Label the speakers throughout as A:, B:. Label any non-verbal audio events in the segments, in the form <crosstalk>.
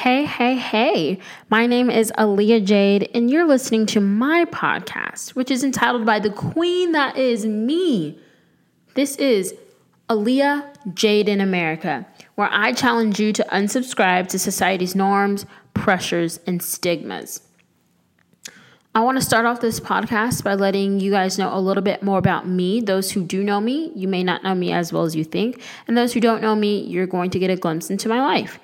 A: Hey, hey, hey. My name is Aaliyah Jade, and you're listening to my podcast, which is entitled By the Queen That Is Me. This is Aaliyah Jade in America, where I challenge you to unsubscribe to society's norms, pressures, and stigmas. I want to start off this podcast by letting you guys know a little bit more about me. Those who do know me, you may not know me as well as you think. And those who don't know me, you're going to get a glimpse into my life.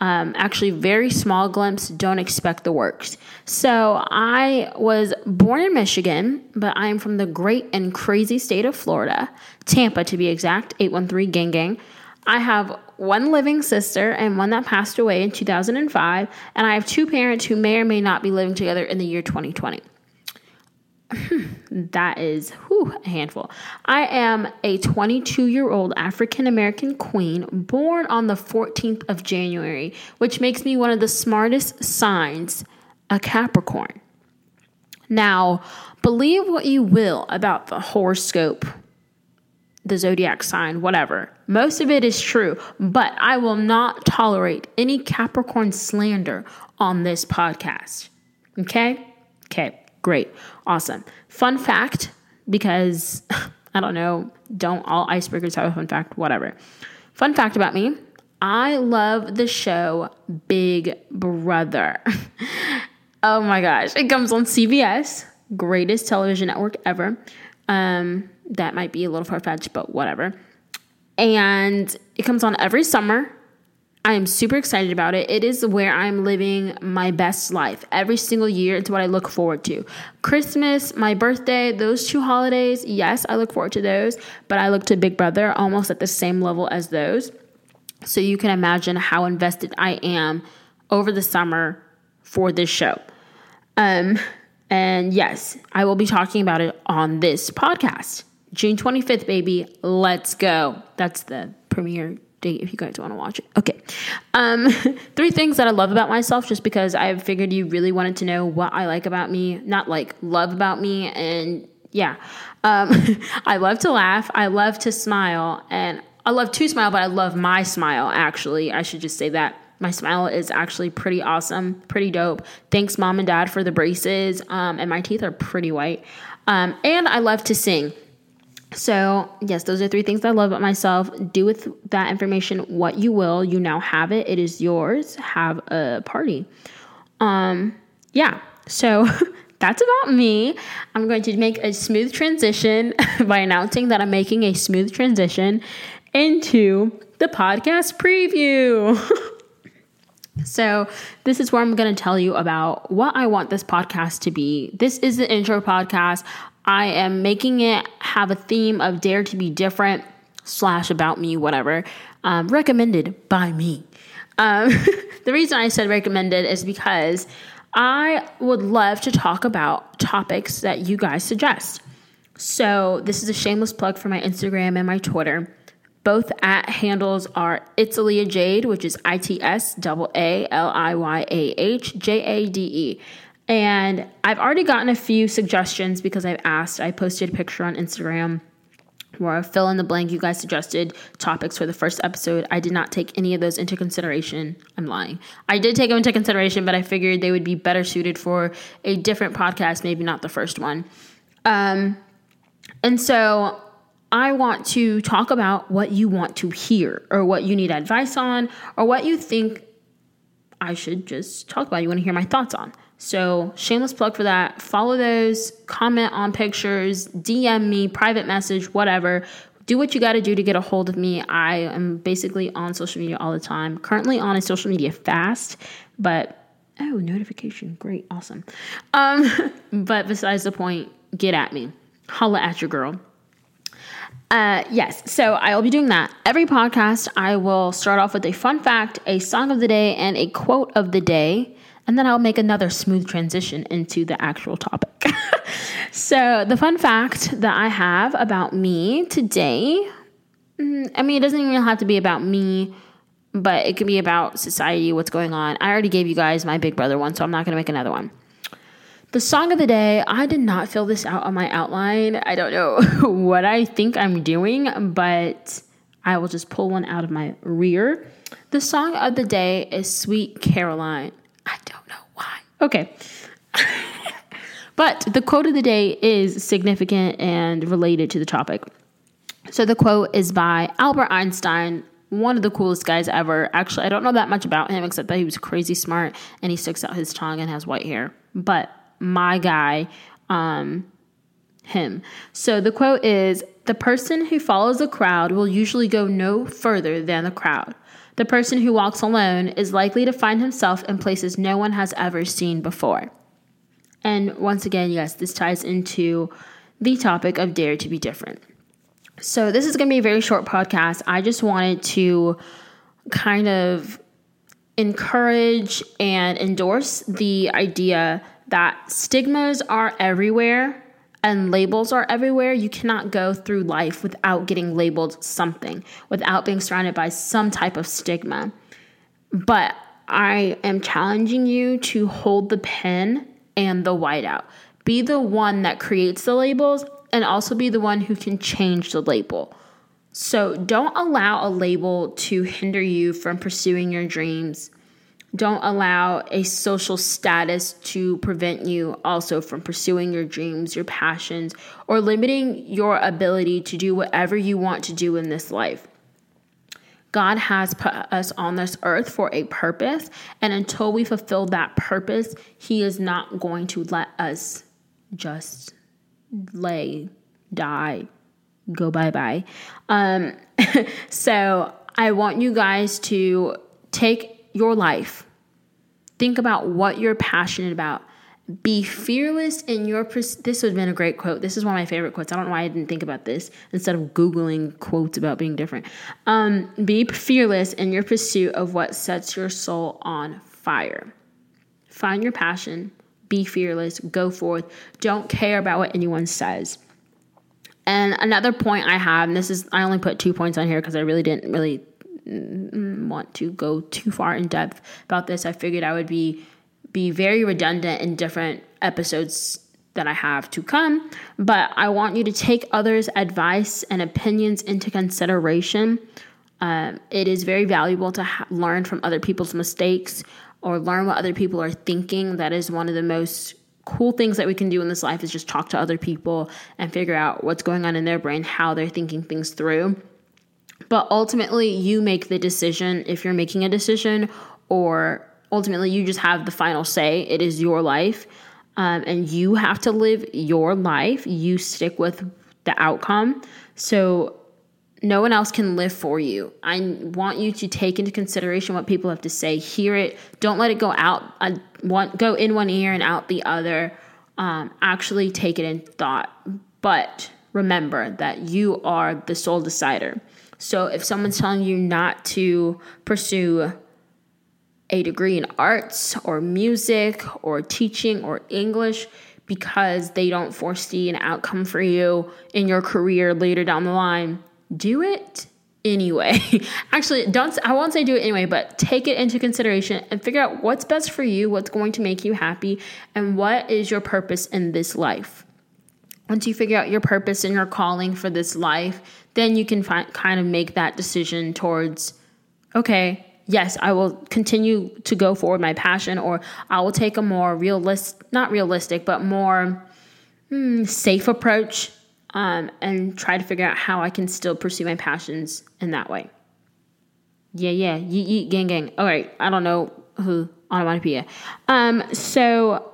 A: Um, actually, very small glimpse, don't expect the works. So, I was born in Michigan, but I am from the great and crazy state of Florida, Tampa to be exact, 813 Gang Gang. I have one living sister and one that passed away in 2005, and I have two parents who may or may not be living together in the year 2020. <laughs> that is whew, a handful. I am a 22 year old African American queen born on the 14th of January, which makes me one of the smartest signs, a Capricorn. Now, believe what you will about the horoscope the zodiac sign, whatever. Most of it is true, but I will not tolerate any Capricorn slander on this podcast. Okay? Okay, great. Awesome. Fun fact because <laughs> I don't know, don't all icebreakers have a fun fact? Whatever. Fun fact about me I love the show Big Brother. <laughs> oh my gosh. It comes on CBS, greatest television network ever. Um, that might be a little far fetched, but whatever. And it comes on every summer. I am super excited about it. It is where I'm living my best life every single year. It's what I look forward to. Christmas, my birthday, those two holidays, yes, I look forward to those, but I look to Big Brother almost at the same level as those. So you can imagine how invested I am over the summer for this show. Um, and yes, I will be talking about it on this podcast. June 25th, baby. Let's go. That's the premiere date if you guys want to watch it. Okay. Um, <laughs> three things that I love about myself just because I figured you really wanted to know what I like about me, not like love about me. And yeah, um, <laughs> I love to laugh. I love to smile. And I love to smile, but I love my smile, actually. I should just say that. My smile is actually pretty awesome, pretty dope. Thanks, mom and dad, for the braces. Um, and my teeth are pretty white. Um, and I love to sing. So, yes, those are three things I love about myself. Do with that information what you will. You now have it. It is yours. Have a party. Um, yeah. So, <laughs> that's about me. I'm going to make a smooth transition <laughs> by announcing that I'm making a smooth transition into the podcast preview. <laughs> So, this is where I'm going to tell you about what I want this podcast to be. This is the intro podcast. I am making it have a theme of dare to be different slash about me, whatever. Um, recommended by me. Um, <laughs> the reason I said recommended is because I would love to talk about topics that you guys suggest. So, this is a shameless plug for my Instagram and my Twitter. Both at handles are It's Aaliyah Jade, which is I T S A L I Y A H J A D E. And I've already gotten a few suggestions because I've asked. I posted a picture on Instagram where I fill in the blank. You guys suggested topics for the first episode. I did not take any of those into consideration. I'm lying. I did take them into consideration, but I figured they would be better suited for a different podcast, maybe not the first one. Um, and so I want to talk about what you want to hear or what you need advice on or what you think I should just talk about. You want to hear my thoughts on. So, shameless plug for that. Follow those, comment on pictures, DM me, private message, whatever. Do what you got to do to get a hold of me. I am basically on social media all the time. Currently on a social media fast, but oh, notification. Great, awesome. Um, <laughs> but besides the point, get at me. Holla at your girl. Uh, yes, so I will be doing that. Every podcast, I will start off with a fun fact, a song of the day, and a quote of the day and then I'll make another smooth transition into the actual topic. <laughs> so, the fun fact that I have about me today mm, I mean, it doesn't even have to be about me, but it can be about society, what's going on. I already gave you guys my Big Brother one, so I'm not going to make another one. The song of the day, I did not fill this out on my outline. I don't know <laughs> what I think I'm doing, but I will just pull one out of my rear. The song of the day is Sweet Caroline. I don't know why. Okay. <laughs> but the quote of the day is significant and related to the topic. So the quote is by Albert Einstein, one of the coolest guys ever. Actually, I don't know that much about him except that he was crazy smart and he sticks out his tongue and has white hair. But my guy, um, him. So the quote is The person who follows the crowd will usually go no further than the crowd. The person who walks alone is likely to find himself in places no one has ever seen before. And once again, yes, this ties into the topic of dare to be different. So, this is going to be a very short podcast. I just wanted to kind of encourage and endorse the idea that stigmas are everywhere and labels are everywhere. You cannot go through life without getting labeled something, without being surrounded by some type of stigma. But I am challenging you to hold the pen and the whiteout. Be the one that creates the labels and also be the one who can change the label. So don't allow a label to hinder you from pursuing your dreams. Don't allow a social status to prevent you also from pursuing your dreams, your passions, or limiting your ability to do whatever you want to do in this life. God has put us on this earth for a purpose, and until we fulfill that purpose, He is not going to let us just lay, die, go bye bye. Um, <laughs> so I want you guys to take your life, think about what you're passionate about. Be fearless in your. Pers- this would have been a great quote. This is one of my favorite quotes. I don't know why I didn't think about this instead of Googling quotes about being different. Um, be fearless in your pursuit of what sets your soul on fire. Find your passion, be fearless, go forth. Don't care about what anyone says. And another point I have, and this is, I only put two points on here because I really didn't really want to go too far in depth about this. I figured I would be be very redundant in different episodes that I have to come, but I want you to take others' advice and opinions into consideration. Um, it is very valuable to ha- learn from other people's mistakes or learn what other people are thinking. That is one of the most cool things that we can do in this life is just talk to other people and figure out what's going on in their brain, how they're thinking things through. But ultimately, you make the decision if you're making a decision, or ultimately, you just have the final say. It is your life, um, and you have to live your life. You stick with the outcome. So no one else can live for you. I want you to take into consideration what people have to say. Hear it. Don't let it go out. I want go in one ear and out the other. Um, actually, take it in thought. But remember that you are the sole decider. So if someone's telling you not to pursue a degree in arts or music or teaching or English because they don't foresee an outcome for you in your career later down the line do it anyway. <laughs> Actually, don't I won't say do it anyway, but take it into consideration and figure out what's best for you, what's going to make you happy, and what is your purpose in this life. Once you figure out your purpose and your calling for this life, then you can find, kind of make that decision towards okay, yes, I will continue to go forward my passion, or I will take a more realistic, not realistic, but more hmm, safe approach um, and try to figure out how I can still pursue my passions in that way. Yeah, yeah, yeet, yeet, gang, gang. All right, I don't know who onomatopoeia. Um, so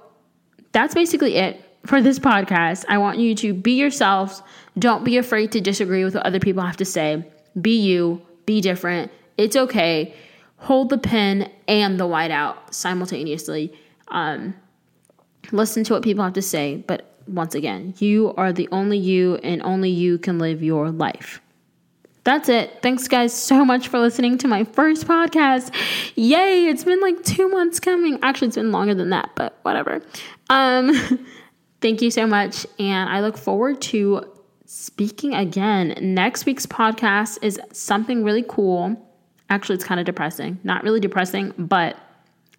A: that's basically it for this podcast. I want you to be yourselves. Don't be afraid to disagree with what other people have to say. Be you. Be different. It's okay. Hold the pen and the whiteout simultaneously. Um, listen to what people have to say, but once again, you are the only you, and only you can live your life. That's it. Thanks, guys, so much for listening to my first podcast. Yay! It's been like two months coming. Actually, it's been longer than that, but whatever. Um, <laughs> thank you so much, and I look forward to speaking again. Next week's podcast is something really cool. Actually, it's kind of depressing. Not really depressing, but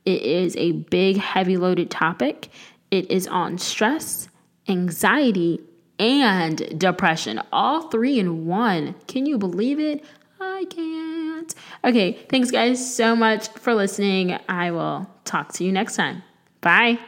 A: it is a big, heavy loaded topic. It is on stress anxiety, and depression, all three in one. Can you believe it? I can't. Okay, thanks guys so much for listening. I will talk to you next time. Bye.